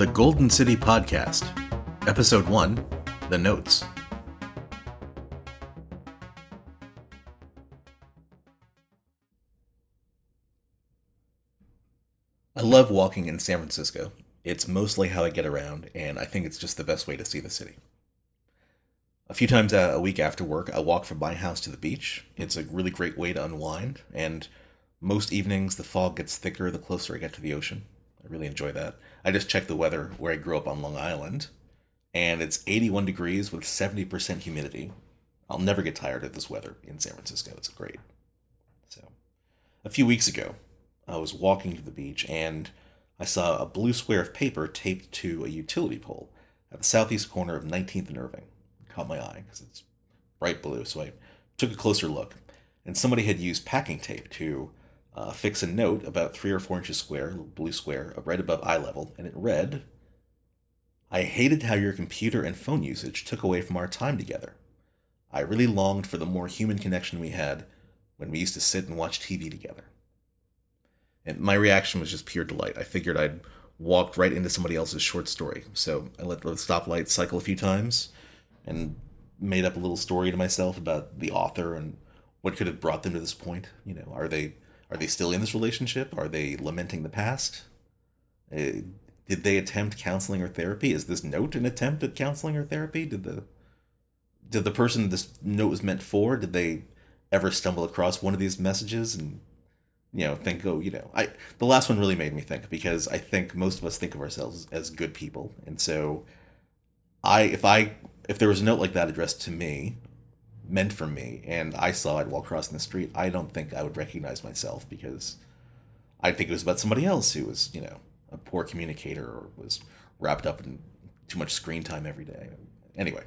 The Golden City Podcast, Episode 1 The Notes. I love walking in San Francisco. It's mostly how I get around, and I think it's just the best way to see the city. A few times a week after work, I walk from my house to the beach. It's a really great way to unwind, and most evenings the fog gets thicker the closer I get to the ocean. I really enjoy that. I just checked the weather where I grew up on Long Island, and it's 81 degrees with 70% humidity. I'll never get tired of this weather in San Francisco. It's great. So, a few weeks ago, I was walking to the beach and I saw a blue square of paper taped to a utility pole at the southeast corner of 19th and Irving. It caught my eye because it's bright blue, so I took a closer look. And somebody had used packing tape to uh, fix a note about three or four inches square, a little blue square, right above eye level, and it read, I hated how your computer and phone usage took away from our time together. I really longed for the more human connection we had when we used to sit and watch TV together. And my reaction was just pure delight. I figured I'd walked right into somebody else's short story. So I let the stoplight cycle a few times and made up a little story to myself about the author and what could have brought them to this point. You know, are they are they still in this relationship? Are they lamenting the past? Uh, did they attempt counseling or therapy? Is this note an attempt at counseling or therapy? Did the did the person this note was meant for? Did they ever stumble across one of these messages and you know think oh you know I the last one really made me think because I think most of us think of ourselves as good people and so I if I if there was a note like that addressed to me meant for me and I saw it while crossing the street, I don't think I would recognize myself because I think it was about somebody else who was, you know, a poor communicator or was wrapped up in too much screen time every day. Anyway,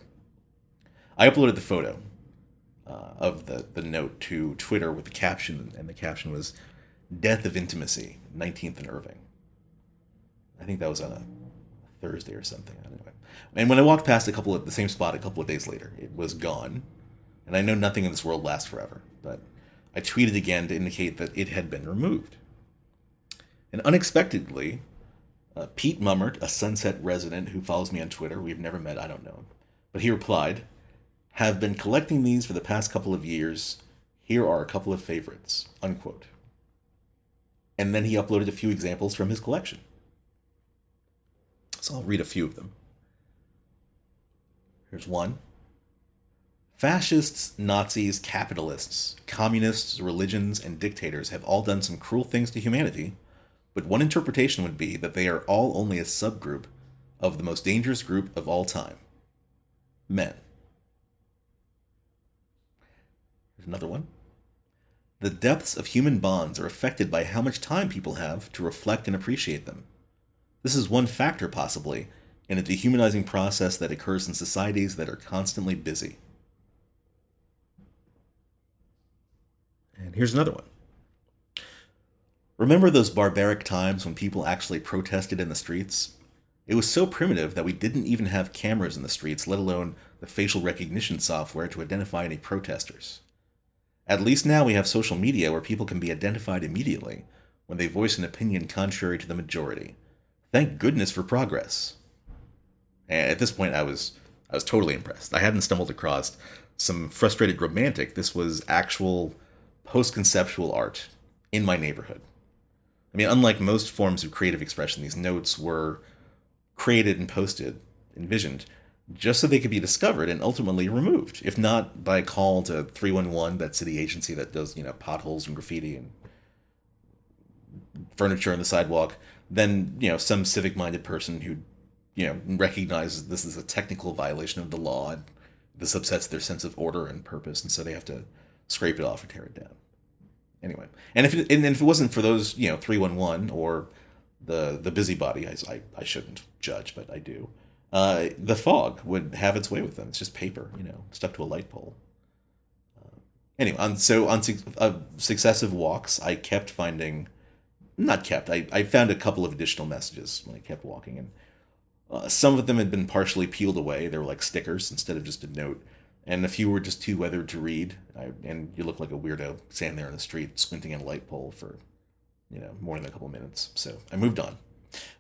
I uploaded the photo uh, of the, the note to Twitter with the caption, and the caption was Death of Intimacy, 19th and Irving. I think that was on a Thursday or something. Anyway. And when I walked past a couple of the same spot a couple of days later, it was gone and I know nothing in this world lasts forever, but I tweeted again to indicate that it had been removed. And unexpectedly, uh, Pete Mummert, a Sunset resident who follows me on Twitter, we've never met, I don't know him, but he replied, Have been collecting these for the past couple of years. Here are a couple of favorites. Unquote. And then he uploaded a few examples from his collection. So I'll read a few of them. Here's one. Fascists, Nazis, capitalists, communists, religions, and dictators have all done some cruel things to humanity, but one interpretation would be that they are all only a subgroup of the most dangerous group of all time men. Here's another one. The depths of human bonds are affected by how much time people have to reflect and appreciate them. This is one factor, possibly, in a dehumanizing process that occurs in societies that are constantly busy. And here's another one. Remember those barbaric times when people actually protested in the streets? It was so primitive that we didn't even have cameras in the streets, let alone the facial recognition software to identify any protesters. At least now we have social media where people can be identified immediately when they voice an opinion contrary to the majority. Thank goodness for progress. And at this point I was I was totally impressed. I hadn't stumbled across some frustrated romantic. This was actual post conceptual art in my neighborhood. I mean, unlike most forms of creative expression, these notes were created and posted, envisioned, just so they could be discovered and ultimately removed, if not by a call to 311, that city agency that does, you know, potholes and graffiti and furniture on the sidewalk, then, you know, some civic minded person who, you know, recognizes this is a technical violation of the law and this upsets their sense of order and purpose, and so they have to scrape it off or tear it down. Anyway, and if it, and if it wasn't for those, you know, three one one or the the busybody, I, I, I shouldn't judge, but I do. Uh, the fog would have its way with them. It's just paper, you know, stuck to a light pole. Uh, anyway, on, so on su- uh, successive walks, I kept finding, not kept, I, I found a couple of additional messages when I kept walking, and uh, some of them had been partially peeled away. They were like stickers instead of just a note and a few were just too weathered to read. I, and you look like a weirdo standing there in the street squinting at a light pole for, you know, more than a couple minutes. So I moved on.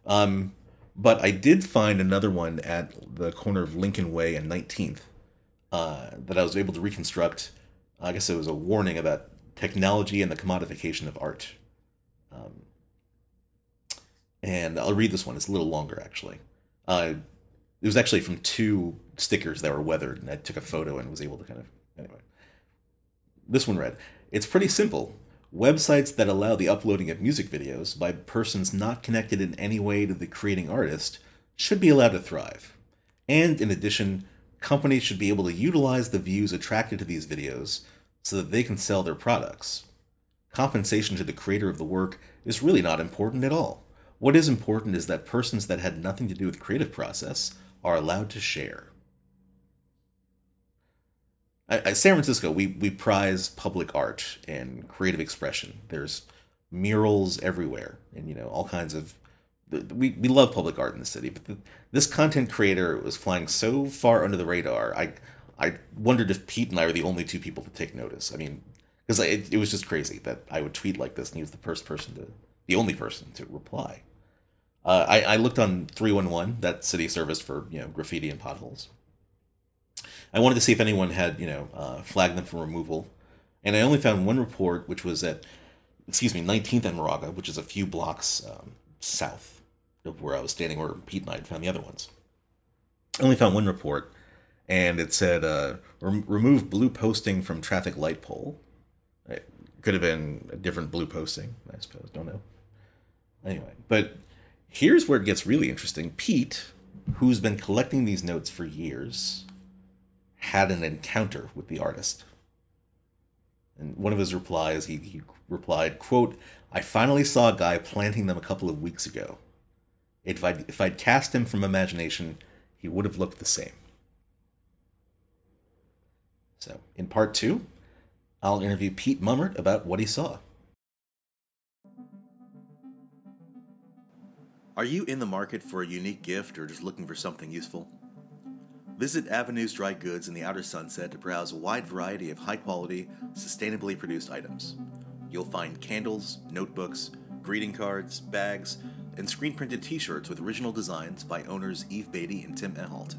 Um, But I did find another one at the corner of Lincoln Way and 19th uh, that I was able to reconstruct. I guess it was a warning about technology and the commodification of art. Um, and I'll read this one. It's a little longer, actually. Uh, it was actually from two stickers that were weathered, and I took a photo and was able to kind of. Anyway. This one read It's pretty simple. Websites that allow the uploading of music videos by persons not connected in any way to the creating artist should be allowed to thrive. And in addition, companies should be able to utilize the views attracted to these videos so that they can sell their products. Compensation to the creator of the work is really not important at all. What is important is that persons that had nothing to do with the creative process are allowed to share. At San Francisco, we, we prize public art and creative expression. There's murals everywhere, and you know all kinds of. We, we love public art in the city, but the, this content creator was flying so far under the radar. I I wondered if Pete and I were the only two people to take notice. I mean, because it, it was just crazy that I would tweet like this, and he was the first person to, the only person to reply. Uh, I, I looked on 311, that city service for you know graffiti and potholes. I wanted to see if anyone had, you know, uh, flagged them for removal, and I only found one report, which was at, excuse me, 19th and Moraga, which is a few blocks um, south of where I was standing, where Pete and I had found the other ones. I only found one report, and it said, uh, remove blue posting from traffic light pole. It could have been a different blue posting, I suppose. Don't know. Anyway, but here's where it gets really interesting. Pete, who's been collecting these notes for years, had an encounter with the artist. And one of his replies, he, he replied, quote, I finally saw a guy planting them a couple of weeks ago. If I'd, if I'd cast him from imagination, he would have looked the same. So, in part two, I'll interview Pete Mummert about what he saw. Are you in the market for a unique gift or just looking for something useful? Visit Avenues Dry Goods in the Outer Sunset to browse a wide variety of high quality, sustainably produced items. You'll find candles, notebooks, greeting cards, bags, and screen printed t shirts with original designs by owners Eve Beatty and Tim Ehalt.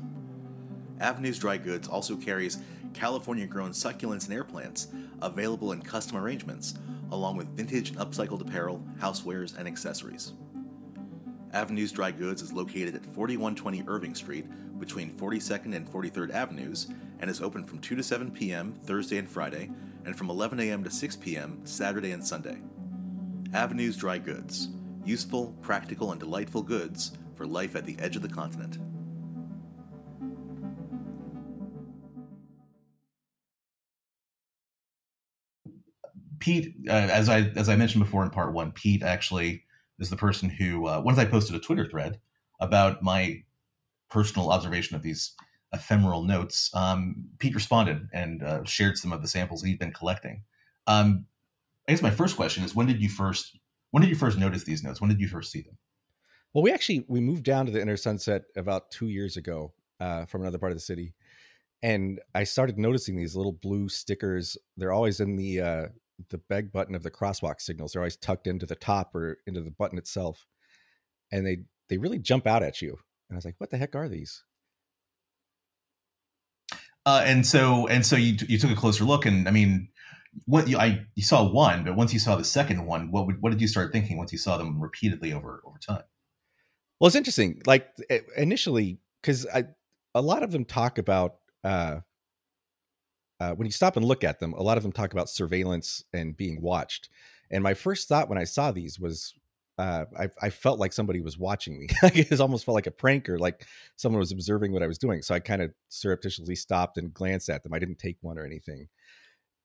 Avenues Dry Goods also carries California grown succulents and air plants available in custom arrangements, along with vintage and upcycled apparel, housewares, and accessories. Avenues Dry Goods is located at 4120 Irving Street between 42nd and 43rd Avenues and is open from 2 to 7 p.m. Thursday and Friday and from 11 a.m. to 6 p.m. Saturday and Sunday. Avenues Dry Goods useful, practical, and delightful goods for life at the edge of the continent. Pete, uh, as I as I mentioned before in part one, Pete actually is the person who uh, once I posted a Twitter thread about my personal observation of these ephemeral notes. Um, Pete responded and uh, shared some of the samples he'd been collecting. Um, I guess my first question is when did you first when did you first notice these notes? When did you first see them? Well, we actually we moved down to the Inner Sunset about two years ago uh, from another part of the city, and I started noticing these little blue stickers. They're always in the uh, the beg button of the crosswalk signals. They're always tucked into the top or into the button itself, and they they really jump out at you. And I was like, "What the heck are these?" Uh, and so and so you you took a closer look, and I mean, what you I you saw one, but once you saw the second one, what would, what did you start thinking once you saw them repeatedly over over time? Well, it's interesting. Like initially, because I a lot of them talk about uh, uh, when you stop and look at them, a lot of them talk about surveillance and being watched. And my first thought when I saw these was, uh, I, I, felt like somebody was watching me. it almost felt like a prank or like someone was observing what I was doing. So I kind of surreptitiously stopped and glanced at them. I didn't take one or anything.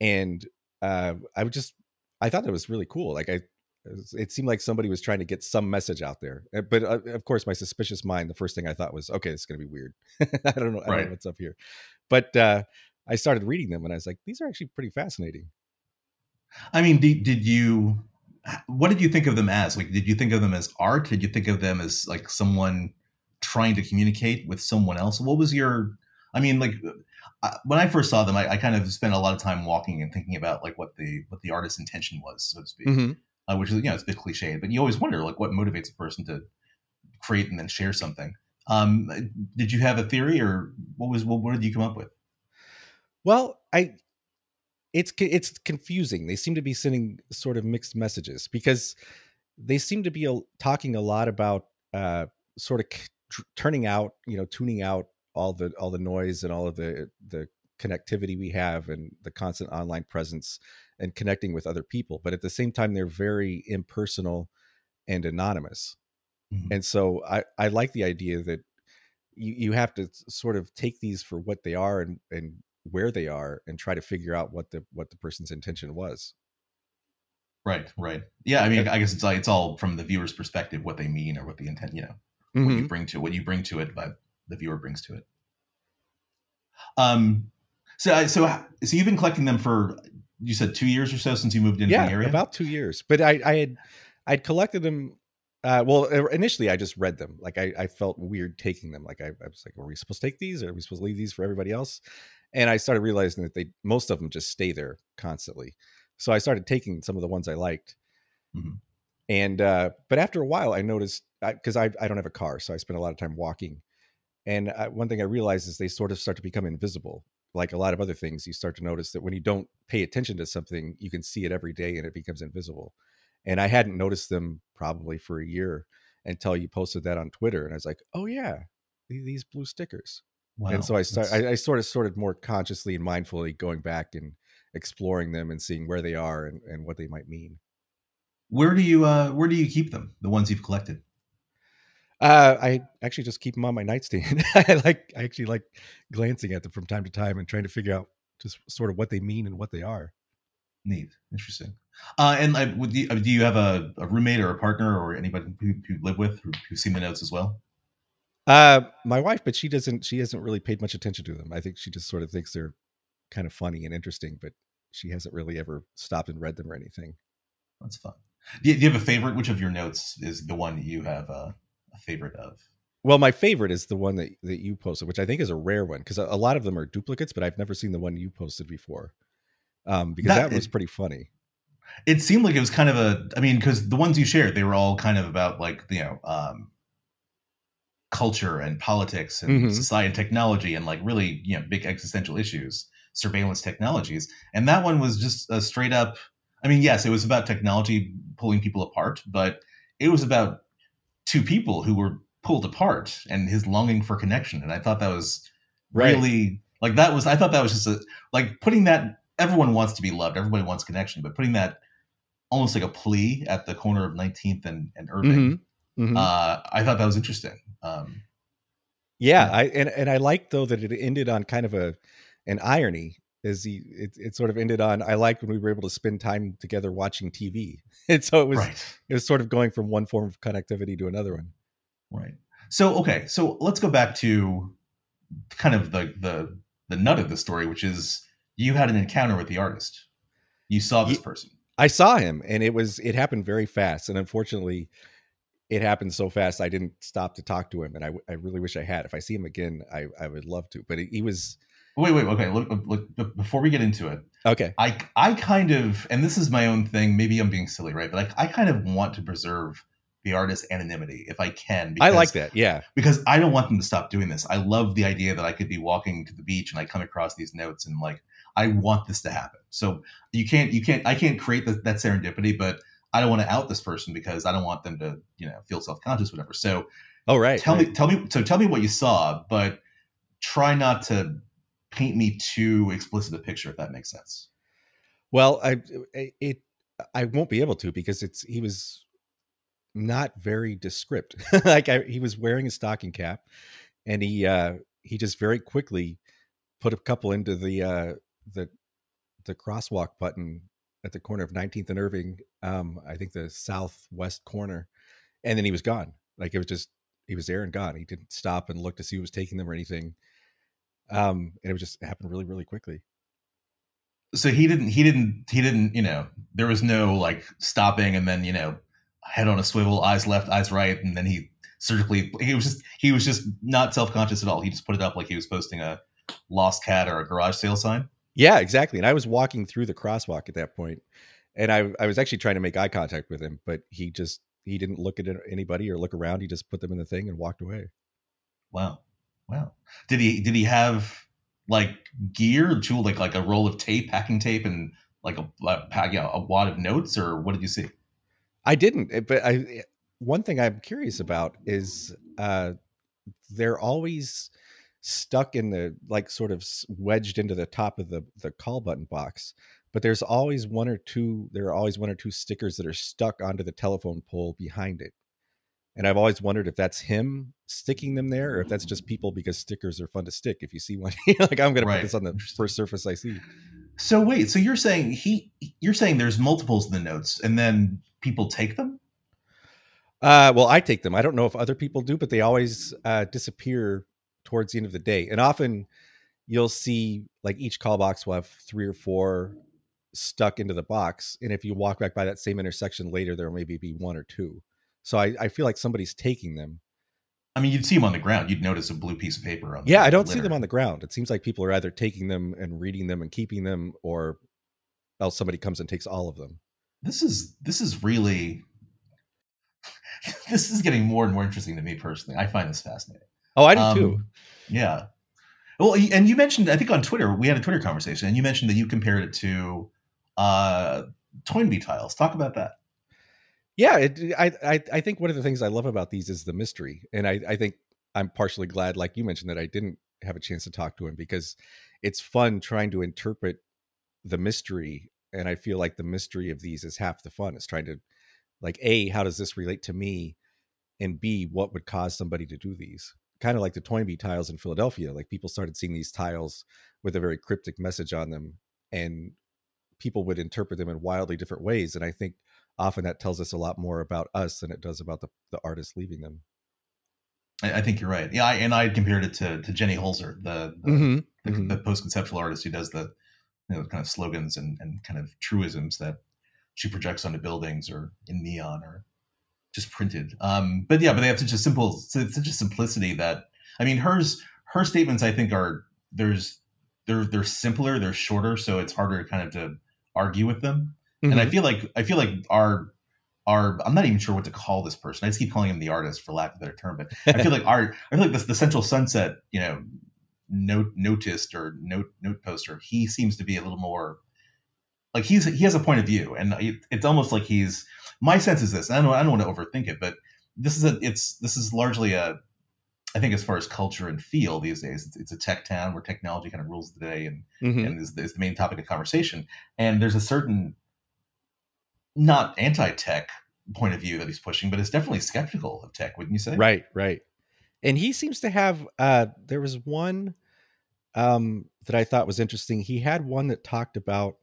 And uh, I would just, I thought that was really cool. Like I, it seemed like somebody was trying to get some message out there. Uh, but uh, of course, my suspicious mind, the first thing I thought was, okay, it's going to be weird. I don't know, I don't know what's up here. But uh, I started reading them and I was like, these are actually pretty fascinating. I mean, did, did you, what did you think of them as? Like, did you think of them as art? Did you think of them as like someone trying to communicate with someone else? What was your, I mean, like, uh, when I first saw them, I, I, kind of spent a lot of time walking and thinking about like what the what the artist's intention was, so to speak. Mm-hmm. Uh, which is you know it's a bit cliche, but you always wonder like what motivates a person to create and then share something. Um, did you have a theory, or what was what, what did you come up with? Well, I it's it's confusing. They seem to be sending sort of mixed messages because they seem to be talking a lot about uh, sort of c- turning out, you know, tuning out all the all the noise and all of the the connectivity we have and the constant online presence and connecting with other people. But at the same time, they're very impersonal and anonymous. Mm-hmm. And so I, I like the idea that you, you have to sort of take these for what they are and, and where they are and try to figure out what the what the person's intention was. Right, right. Yeah, I mean, I guess it's like it's all from the viewer's perspective what they mean or what the intent, you know, mm-hmm. what you mm-hmm. bring to what you bring to it, but the viewer brings to it. Um, so so so you've been collecting them for you said two years or so since you moved into yeah, the area. about two years. But I I had I'd collected them. Uh, well, initially I just read them. Like I, I felt weird taking them. Like I, I was like, are we supposed to take these? Or are we supposed to leave these for everybody else? And I started realizing that they most of them just stay there constantly. So I started taking some of the ones I liked. Mm-hmm. And uh, but after a while, I noticed because I, I, I don't have a car, so I spend a lot of time walking. And I, one thing I realized is they sort of start to become invisible. Like a lot of other things, you start to notice that when you don't pay attention to something, you can see it every day and it becomes invisible. And I hadn't noticed them probably for a year until you posted that on Twitter, and I was like, "Oh yeah, these blue stickers." Wow, and so I start, I, I, sort of started more consciously and mindfully going back and exploring them and seeing where they are and, and what they might mean. Where do you uh where do you keep them? The ones you've collected? Uh, I actually just keep them on my nightstand. I like I actually like glancing at them from time to time and trying to figure out just sort of what they mean and what they are. Neat, interesting. Uh, and like, would you, uh, do you have a, a, roommate or a partner or anybody who you live with who, who's seen the notes as well? Uh, my wife, but she doesn't. She hasn't really paid much attention to them. I think she just sort of thinks they're kind of funny and interesting, but she hasn't really ever stopped and read them or anything. That's fun. Do you, do you have a favorite? Which of your notes is the one you have uh, a favorite of? Well, my favorite is the one that, that you posted, which I think is a rare one because a, a, lot of them are duplicates, but I've never seen the one you posted before. Um, because that, that was it, pretty funny. It seemed like it was kind of a, I mean, because the ones you shared, they were all kind of about like, you know, um, culture and politics and mm-hmm. society and technology and like really, you know, big existential issues, surveillance technologies. And that one was just a straight up, I mean, yes, it was about technology pulling people apart, but it was about two people who were pulled apart and his longing for connection. And I thought that was right. really like that was I thought that was just a like putting that everyone wants to be loved, everybody wants connection, but putting that almost like a plea at the corner of 19th and, and Irving. Mm-hmm. Mm-hmm. Uh, I thought that was interesting. Um, yeah, yeah, I and, and I like though that it ended on kind of a an irony is he it, it sort of ended on i liked when we were able to spend time together watching tv and so it was right. it was sort of going from one form of connectivity to another one right so okay so let's go back to kind of the the the nut of the story which is you had an encounter with the artist you saw this person i saw him and it was it happened very fast and unfortunately it happened so fast i didn't stop to talk to him and i, I really wish i had if i see him again i, I would love to but he was Wait, wait, okay. Look, look, before we get into it, okay. I, I kind of, and this is my own thing. Maybe I'm being silly, right? But I, I kind of want to preserve the artist's anonymity if I can. Because, I like that, yeah. Because I don't want them to stop doing this. I love the idea that I could be walking to the beach and I come across these notes and like I want this to happen. So you can't, you can't, I can't create the, that serendipity, but I don't want to out this person because I don't want them to, you know, feel self conscious, whatever. So, oh right, tell right. me, tell me, so tell me what you saw, but try not to paint me too explicit a picture if that makes sense well i it i won't be able to because it's he was not very descript like I, he was wearing a stocking cap and he uh he just very quickly put a couple into the uh the the crosswalk button at the corner of 19th and Irving um I think the southwest corner and then he was gone like it was just he was there and gone he didn't stop and look to see who was taking them or anything um, and it would just happened really, really quickly. So he didn't, he didn't, he didn't, you know, there was no like stopping and then, you know, head on a swivel, eyes left, eyes right. And then he surgically, he was just, he was just not self-conscious at all. He just put it up like he was posting a lost cat or a garage sale sign. Yeah, exactly. And I was walking through the crosswalk at that point and I, I was actually trying to make eye contact with him, but he just he didn't look at anybody or look around. He just put them in the thing and walked away. Wow, wow. Did he did he have like gear, tool like like a roll of tape, packing tape, and like a like, yeah, a wad of notes, or what did you see? I didn't, eh, but I one thing I'm curious about is uh, they're always stuck in the like sort of wedged into the top of the the call button box but there's always one or two there are always one or two stickers that are stuck onto the telephone pole behind it. And i've always wondered if that's him sticking them there or if that's just people because stickers are fun to stick if you see one. Like i'm gonna right. put this on the first surface i see. So wait so you're saying he you're saying there's multiples in the notes and then people take them? Uh well i take them. I don't know if other people do but they always uh disappear towards the end of the day and often you'll see like each call box will have three or four stuck into the box. And if you walk back by that same intersection later, there maybe be one or two. So I, I feel like somebody's taking them. I mean, you'd see them on the ground. You'd notice a blue piece of paper on. Yeah, I don't litter. see them on the ground. It seems like people are either taking them and reading them and keeping them, or else somebody comes and takes all of them. This is this is really this is getting more and more interesting to me personally. I find this fascinating. Oh, I do um, too. Yeah. Well, and you mentioned, I think on Twitter, we had a Twitter conversation, and you mentioned that you compared it to uh, Toynbee tiles. Talk about that. Yeah, it, I, I I think one of the things I love about these is the mystery, and I I think I'm partially glad, like you mentioned, that I didn't have a chance to talk to him because it's fun trying to interpret the mystery, and I feel like the mystery of these is half the fun. It's trying to like a how does this relate to me, and b what would cause somebody to do these. Kind of like the Toynbee tiles in Philadelphia, like people started seeing these tiles with a very cryptic message on them, and people would interpret them in wildly different ways. And I think often that tells us a lot more about us than it does about the, the artist leaving them. I, I think you're right. Yeah, I, and I compared it to to Jenny Holzer, the the, mm-hmm. the, mm-hmm. the post conceptual artist who does the you know kind of slogans and, and kind of truisms that she projects onto buildings or in neon or just printed. Um, but yeah, but they have such a simple, such a simplicity that I mean, hers her statements I think are there's they're they're simpler, they're shorter, so it's harder to kind of to argue with them. Mm-hmm. And I mm-hmm. feel like I feel like our our I'm not even sure what to call this person. I just keep calling him the artist for lack of a better term, but I feel like our I feel like this the Central Sunset, you know, note notist or note note poster. He seems to be a little more like he's he has a point of view, and it's almost like he's. My sense is this. I don't I don't want to overthink it, but this is a it's this is largely a I think as far as culture and feel these days, it's, it's, a tech town where technology kind of rules the day and, mm-hmm. and is, is, the main topic of conversation. And there's a certain not anti-tech point of view that he's pushing, but it's definitely skeptical of tech, wouldn't you say? Right, right. And he seems to have. Uh, there was one um, that I thought was interesting. He had one that talked about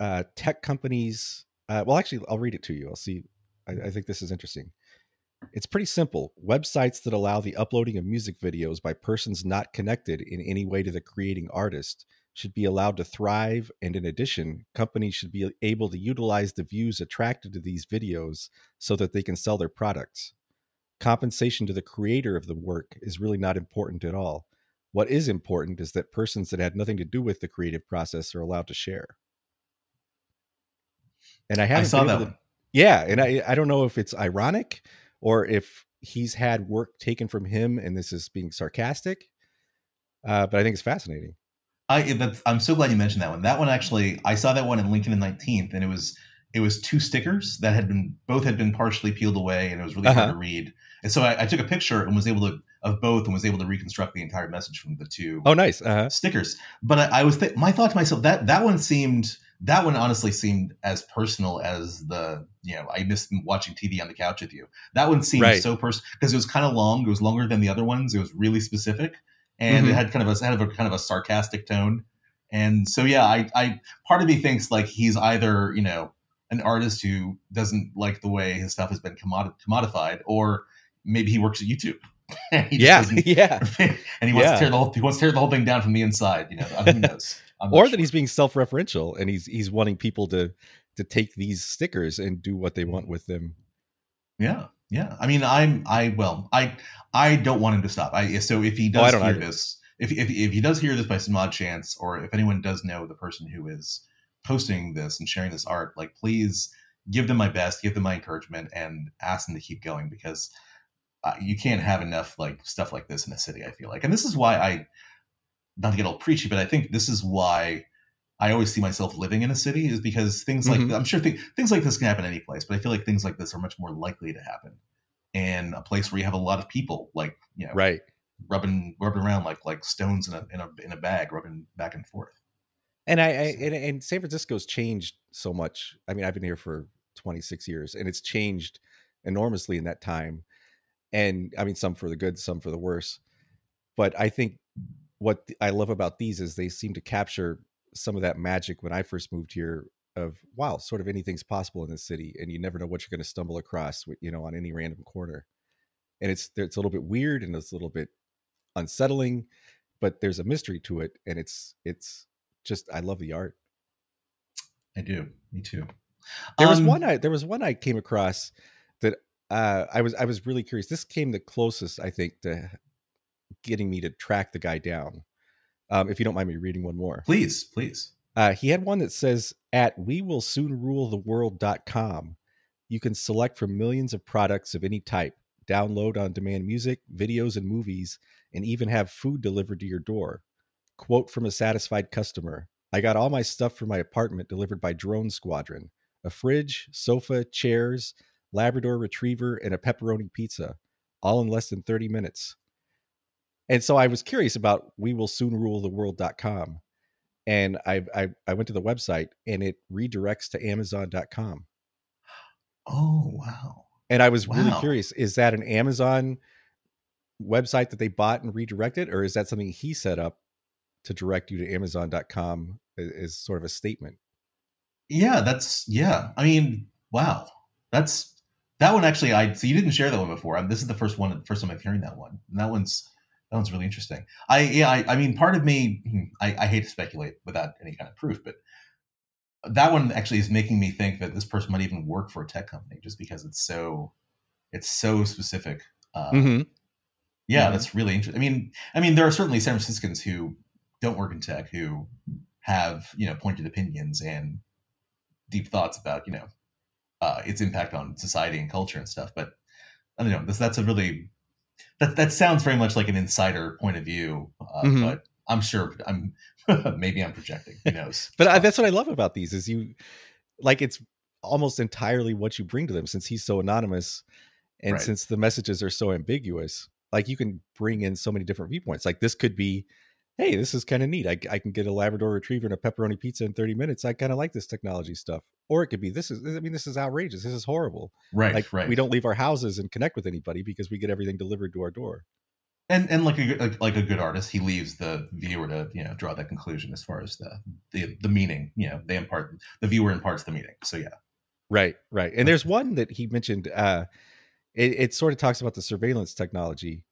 uh, tech companies. Uh, well, actually, I'll read it to you. I'll see. I, I think this is interesting. It's pretty simple. Websites that allow the uploading of music videos by persons not connected in any way to the creating artist should be allowed to thrive. And in addition, companies should be able to utilize the views attracted to these videos so that they can sell their products. Compensation to the creator of the work is really not important at all. What is important is that persons that had nothing to do with the creative process are allowed to share. And I haven't I saw that. To, yeah, and I I don't know if it's ironic or if he's had work taken from him and this is being sarcastic. Uh, but I think it's fascinating. I I'm so glad you mentioned that one. That one actually, I saw that one in Lincoln the 19th, and it was it was two stickers that had been both had been partially peeled away, and it was really uh-huh. hard to read. And so I, I, took a picture and was able to of both, and was able to reconstruct the entire message from the two. Oh, nice uh-huh. stickers. But I, I was th- my thought to myself that that one seemed that one honestly seemed as personal as the you know I missed watching TV on the couch with you. That one seemed right. so personal because it was kind of long. It was longer than the other ones. It was really specific, and mm-hmm. it had kind of a had a kind of a sarcastic tone. And so yeah, I I part of me thinks like he's either you know an artist who doesn't like the way his stuff has been commodi- commodified, or maybe he works at YouTube. yeah, yeah, and he wants yeah. to tear the whole he wants to tear the whole thing down from the inside. You know, who knows? or sure. that he's being self-referential and he's he's wanting people to to take these stickers and do what they want with them. Yeah, yeah. I mean, I'm I well, I I don't want him to stop. I so if he oh, does oh, hear either. this, if, if if he does hear this by some odd chance, or if anyone does know the person who is posting this and sharing this art, like please give them my best, give them my encouragement, and ask them to keep going because uh, you can't have enough like stuff like this in a city. I feel like, and this is why I, not to get all preachy, but I think this is why I always see myself living in a city is because things like Mhm. I'm sure th- things like this can happen any place, but I feel like things like this are much more likely to happen in a place where you have a lot of people like you know Right. rubbing rubbing around like like stones in a in a in a bag, rubbing back and forth. And I, I and, and San Francisco's changed so much. I mean, I've been here for 26 years, and it's changed enormously in that time. And I mean, some for the good, some for the worse. But I think what I love about these is they seem to capture some of that magic when I first moved here. Of wow, sort of anything's possible in this city, and you never know what you're going to stumble across, you know, on any random corner. And it's it's a little bit weird and it's a little bit unsettling, but there's a mystery to it, and it's it's just I love the art. I do. Me too. There was Um, one I there was one I came across that uh, I was I was really curious. This came the closest I think to getting me to track the guy down. Um, if you don't mind me reading one more. Please, please. Uh, he had one that says at we will soon rule the world.com. You can select from millions of products of any type, download on demand music, videos, and movies, and even have food delivered to your door. Quote from a satisfied customer I got all my stuff for my apartment delivered by Drone Squadron a fridge, sofa, chairs, Labrador retriever, and a pepperoni pizza, all in less than 30 minutes. And so I was curious about we will soon rule the world.com and I, I I went to the website and it redirects to Amazon.com. Oh wow. And I was really curious: is that an Amazon website that they bought and redirected, or is that something he set up to direct you to Amazon.com as sort of a statement? Yeah, that's yeah. I mean, wow. That's that one actually. I so you didn't share that one before. I, this is the first one, first time I'm hearing that one. And that one's that one's really interesting. I yeah. I, I mean, part of me, hmm, I, I hate to speculate without any kind of proof, but that one actually is making me think that this person might even work for a tech company just because it's so it's so specific. Uh, Mhm. Yeah, Mhm. that's really interesting. I mean, I mean, there are certainly San Franciscans who don't work in tech who have you know pointed opinions and deep thoughts about you know uh, its impact on society and culture and stuff. But I don't know. This, that's a really that that sounds very much like an insider point of view. Uh, Mhm. But I'm sure I'm maybe I'm projecting. Who knows? But I, that's what I love about these is you like it's almost entirely what you bring to them since he's so anonymous and Right. since the messages are so ambiguous. Like you can bring in so many different viewpoints. Like this could be, hey, this is kind of neat. I, I can get a Labrador Retriever and a pepperoni pizza in 30 minutes. I kind of like this technology stuff. Or it could be this is I mean this is outrageous. This is horrible. right, like right. we don't leave our houses and connect with anybody because we get everything delivered to our door. and and like a good- like, like a good artist, he leaves the viewer to you know draw that conclusion as far as the the the meaning. You know, they impart the viewer imparts the meaning. So yeah. Right, right. And there's one that he mentioned. Uh, it, it sort of talks about the surveillance technology.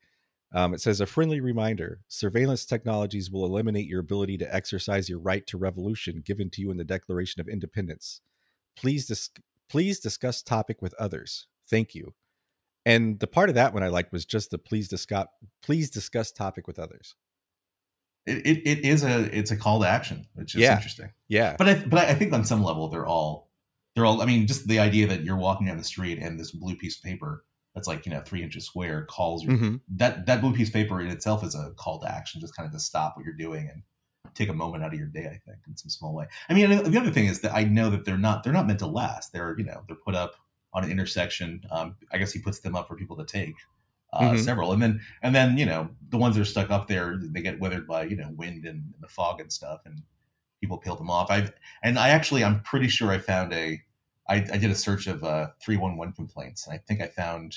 Um, it says a friendly reminder: surveillance technologies will eliminate your ability to exercise your right to revolution given to you in the Declaration of Independence. Please, dis- please discuss topic with others. Thank you. And the part of that one I liked was just the please discuss please discuss topic with others. It, it, it is a it's a call to action, which is Yeah. interesting. Yeah, But I but I think on some level they're all they're all. I mean, just the idea that you're walking down the street and this blue piece of paper that's like you know three inches square calls you. Mhm. That that blue piece of paper in itself is a call to action, just kind of to stop what you're doing and take a moment out of your day. I think in some small way. I mean, the other thing is that I know that they're not they're not meant to last. They're you know they're put up on an intersection. Um, I guess he puts them up for people to take. Uh, Mhm. Several, and then and then you know the ones that are stuck up there, they get weathered by you know wind and, and the fog and stuff, and people peel them off. I've and I actually I'm pretty sure I found a I, I did a search of uh, 311 complaints, and I think I found.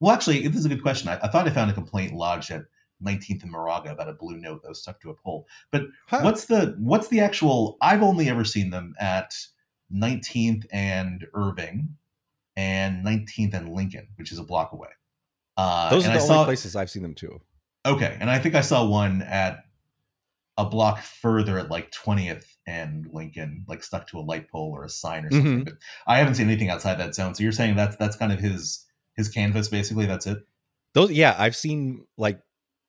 Well, actually, this is a good question. I, I thought I found a complaint lodged at 19th and Moraga about a blue note that was stuck to a pole. But Huh. what's the what's the actual? I've only ever seen them at 19th and Irving, and 19th and Lincoln, which is a block away. Uh, Those are the I only saw, places I've seen them too. Okay, and I think I saw one at a block further at like 20th and Lincoln, like stuck to a light pole or a sign or something. Mhm. But I haven't seen anything outside that zone. So you're saying that's that's kind of his his canvas, basically. That's it. Those, yeah, I've seen like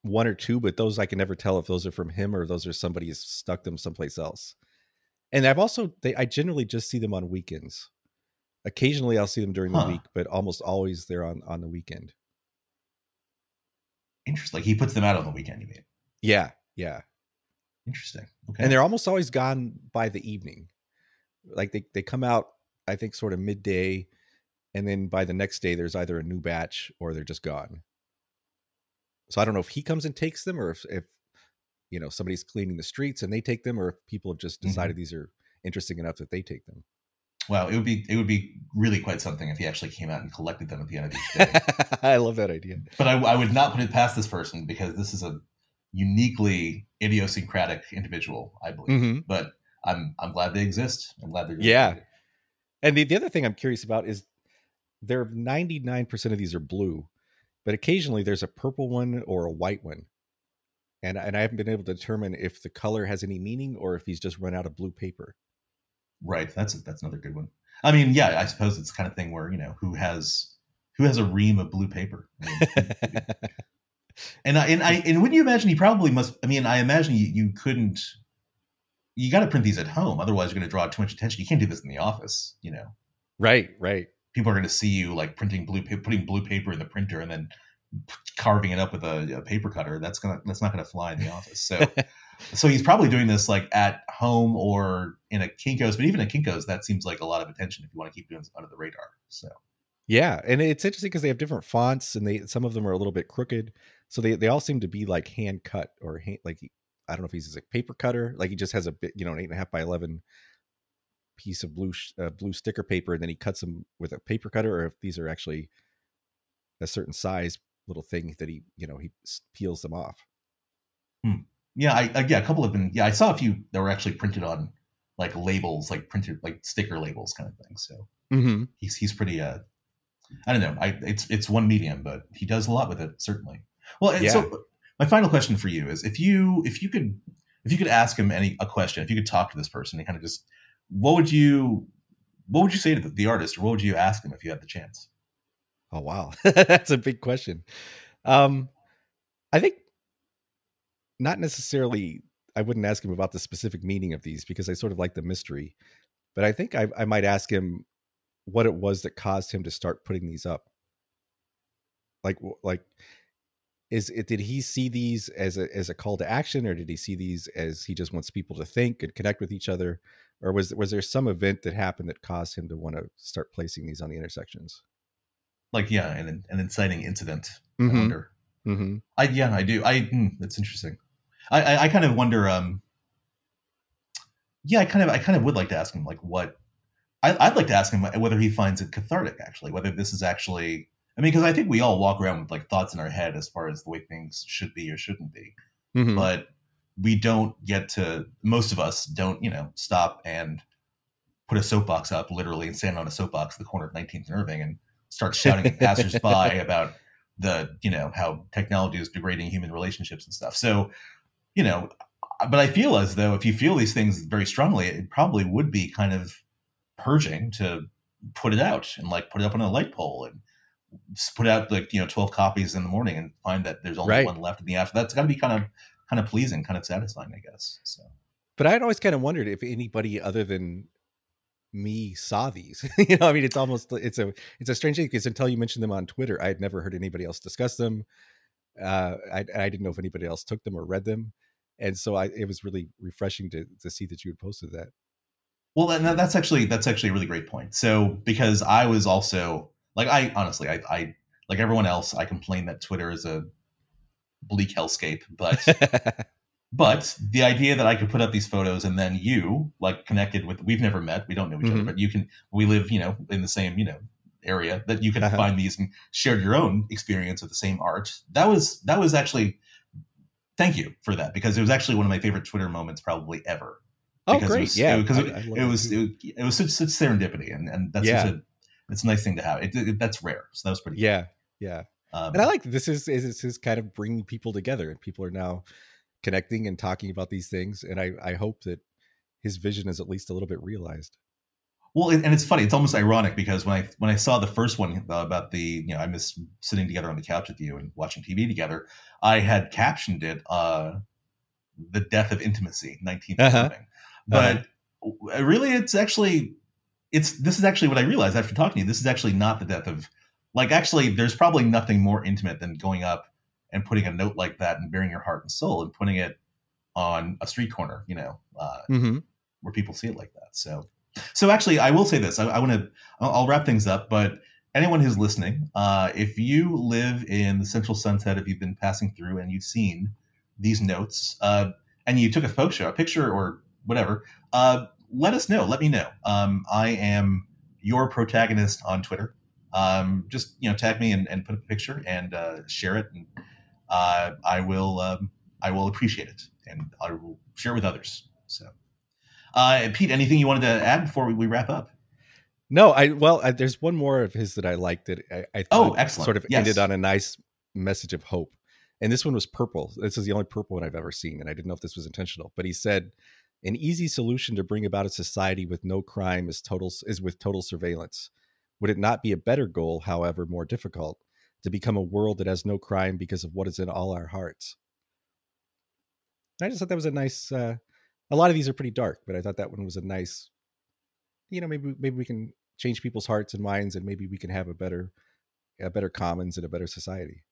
one or two, but those I can never tell if those are from him or those are somebody has stuck them someplace else. And I've also they I generally just see them on weekends. Occasionally, I'll see them during Huh. the week, but almost always they're on on the weekend. Interesting. Like he puts them out on the weekend. You mean? Yeah, yeah, Interesting. Okay. and they're almost always gone by the evening. Like they they come out, I think, sort of midday, and then by the next day, there's either a new batch or they're just gone. So I don't know if he comes and takes them, or if if you know somebody's cleaning the streets and they take them, or if people have just Mhm. decided these are interesting enough that they take them. wow. It would be it would be really quite something if he actually came out and collected them at the end of each day. I love that idea. but I, I would not put it past this person because this is a uniquely idiosyncratic individual, I believe. hmm But I'm I'm glad they exist. I'm glad they're Yeah. And the, the other thing I'm curious about is there 99% of these are blue, but occasionally there's a purple one or a white one. And, and I haven't been able to determine if the color has any meaning or if he's just run out of blue paper. Right. That's that's another good one. I mean, yeah, I suppose it's the kind of thing where you know who has who has a ream of blue paper. I mean, and I and I and wouldn't you imagine he probably must? I mean, I imagine you, you couldn't. You got to print these at home, otherwise you're going to draw too much attention. You can't do this in the office. You know, right, right. people are going to see you like printing blue, putting blue paper in the printer, and then carving it up with a, a paper cutter. That's gonna that's not going to fly in the office. So. So he's probably doing this like at home or in a Kinkos, but even at Kinkos, that seems like a lot of attention if you want to keep doing this under the radar. So Yeah, and it's interesting because they have different fonts, and they some of them are a little bit crooked, so they they all seem to be like hand cut or hand, like I don't know if he's a paper cutter, like he just has a bit, you know, an eight and a half by eleven piece of blue sh- uh, blue sticker paper, and then he cuts them with a paper cutter, or if these are actually a certain size little thing that he, you know, he peels them off. Hmm. yeah, I, I yeah, a couple have been yeah, I saw a few that were actually printed on like labels, like printed like sticker labels kind of thing. So Mm-hmm. he's he's pretty uh I don't know. I it's it's one medium, but he does a lot with it, certainly. Well, Yeah. so my final question for you is if you if you could if you could ask him any a question, if you could talk to this person and kind of just what would you what would you say to the, the artist or what would you ask him if you had the chance? Oh wow, that's a big question. Um, I think not necessarily. I wouldn't ask him about the specific meaning of these because I sort of like the mystery, but I think I, I might ask him what it was that caused him to start putting these up. Like, like, is it? Did he see these as a as a call to action, or did he see these as he just wants people to think and connect with each other, or was was there some event that happened that caused him to want to start placing these on the intersections? Like yeah, an an inciting incident. I Mhm. wonder. Mm-hmm. I yeah, I do. I mm, that's interesting. I, I I kind of wonder. Um, yeah, I kind of I kind of would like to ask him like what I, I'd like to ask him whether he finds it cathartic actually, whether this is actually. I mean, because I think we all walk around with like thoughts in our head as far as the way things should be or shouldn't be, Mm-hmm. but we don't get to. Most of us don't, you know, stop and put a soapbox up literally and stand on a soapbox at the corner of 19th and Irving and start shouting at passersby about the you know how technology is degrading human relationships and stuff so you know but i feel as though if you feel these things very strongly it probably would be kind of purging to put it out and like put it up on a light pole and put out like you know 12 copies in the morning and find that there's only Right. one left in the after that's got to be kind of kind of pleasing kind of satisfying i guess so But I'd always kind of wondered if anybody other than me saw these. you know, I mean, it's almost it's a it's a strange thing because until you mentioned them on Twitter, I had never heard anybody else discuss them. Uh, I I didn't know if anybody else took them or read them, and so I it was really refreshing to to see that you had posted that. Well, and that's actually that's actually a really great point. So because I was also like I honestly I, I like everyone else I complain that Twitter is a bleak hellscape, but but the idea that I could put up these photos and then you like connected with we've never met we don't know each other Mhm. but you can we live you know in the same you know area that you can Uh-huh. find these and share your own experience with the same art that was that was actually thank you for that because it was actually one of my favorite Twitter moments probably ever oh, because great! it was, yeah, because it, I it was it, it was such, such serendipity and and that's Yeah. such a it's a nice thing to have it, it- that's rare so that was pretty yeah, yeah. um, And I like this is is this is kind of bringing people together, and people are now connecting and talking about these things. And I I hope that his vision is at least a little bit realized. Well, and it's funny. It's almost ironic because when I when I saw the first one about the you know I miss sitting together on the couch with you and watching TV together, I had captioned it uh, "The Death of Intimacy," 19th Uh-huh. Irving. But really, it's actually it's this is actually what I realized after talking to you. This is actually not the death of like actually there's probably nothing more intimate than going up and putting a note like that and bearing your heart and soul and putting it on a street corner, you know, uh, Mm-hmm. where people see it like that. So, so actually, I will say this. I, I want to. I'll, I'll wrap things up. But anyone who's listening, uh, if you live in the Central Sunset, if you've been passing through and you've seen these notes, uh, and you took a photo, a picture, or whatever, uh, let us know. Let me know. Um, I am your protagonist on Twitter. Um, just you know, tag me and, and put a picture and uh, share it, and uh, I will. Um, I will appreciate it, and I will share it with others. So. Uh, Pete, anything you wanted to add before we, we wrap up? No, I well, I, there's one more of his that I liked that I, I Oh, excellent. sort of Yes. ended on a nice message of hope. And this one was purple. This is the only purple one I've ever seen, and I didn't know if this was intentional. But he said, "An easy solution to bring about a society with no crime is total is with total surveillance. Would it not be a better goal, however more difficult, to become a world that has no crime because of what is in all our hearts?" I just thought that was a nice. Uh, a lot of these are pretty dark, but I thought that one was a nice. You know, maybe maybe we can change people's hearts and minds, and maybe we can have a better, a better commons and a better society.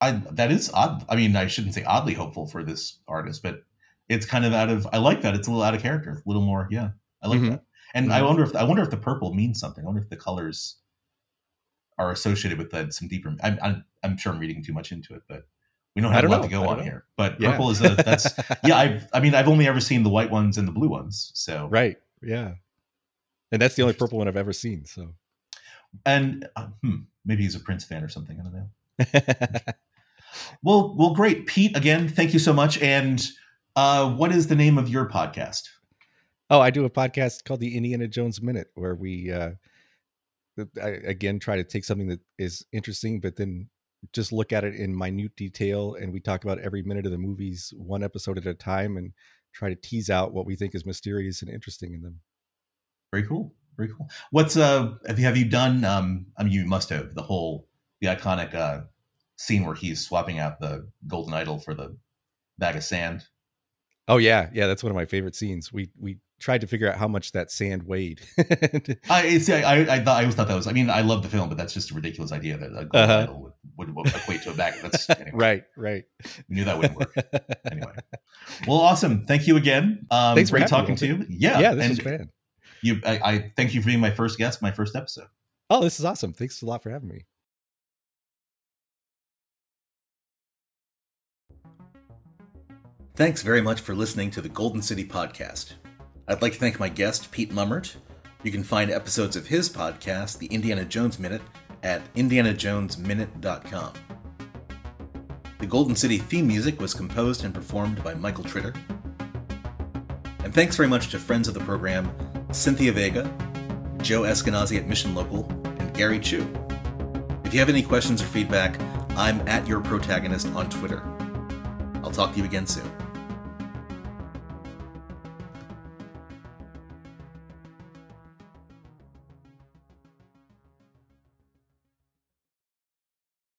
I that is odd. I mean, I shouldn't say oddly hopeful for this artist, but it's kind of out of. I like that. It's a little out of character. A little more. Yeah, I like Mhm. that. And I Mhm. wonder if I wonder if the purple means something. I wonder if the colors are associated with that some deeper. I'm I'm, I'm sure I'm reading too much into it, but we don't have don't a lot know. to go on know. here. But Yeah. purple is a that's yeah. I I mean I've only ever seen the white ones and the blue ones. So right. Yeah, and that's the only purple one I've ever seen. So. and uh, hmm, maybe he's a Prince fan or something. I don't know. Well, well, great, Pete. Again, thank you so much. And uh, what is the name of your podcast? Oh, I do a podcast called the Indiana Jones Minute, where we uh, I, again try to take something that is interesting, but then just look at it in minute detail, and we talk about every minute of the movies, one episode at a time, and try to tease out what we think is mysterious and interesting in them. Very cool. Very cool. What's uh have you have you done um I mean you must have the whole the iconic uh scene where he's swapping out the golden idol for the bag of sand. Oh yeah, yeah, that's one of my favorite scenes. We we tried to figure out how much that sand weighed. I see I I, I thought I always thought that was I mean I love the film, but that's just a ridiculous idea that a golden Uh-huh. idol would, would, equate to a bag. That's anyway, right, right. We knew that wouldn't work. Anyway. Well awesome. Thank you again. Um Thanks for great having me, talking to you. Yeah. Yeah, this and was fan. you I, I thank you for being my first guest, my first episode. Oh, this is awesome. Thanks a lot for having me. Thanks very much for listening to the Golden City Podcast. I'd like to thank my guest, Pete Mummert. You can find episodes of his podcast, The Indiana Jones Minute, at indianajonesminute.com. The Golden City theme music was composed and performed by Michael Tritter. And thanks very much to friends of the program, Cynthia Vega, Joe Eskenazi at Mission Local, and Gary Chu. If you have any questions or feedback, I'm at your protagonist on Twitter. I'll talk to you again soon.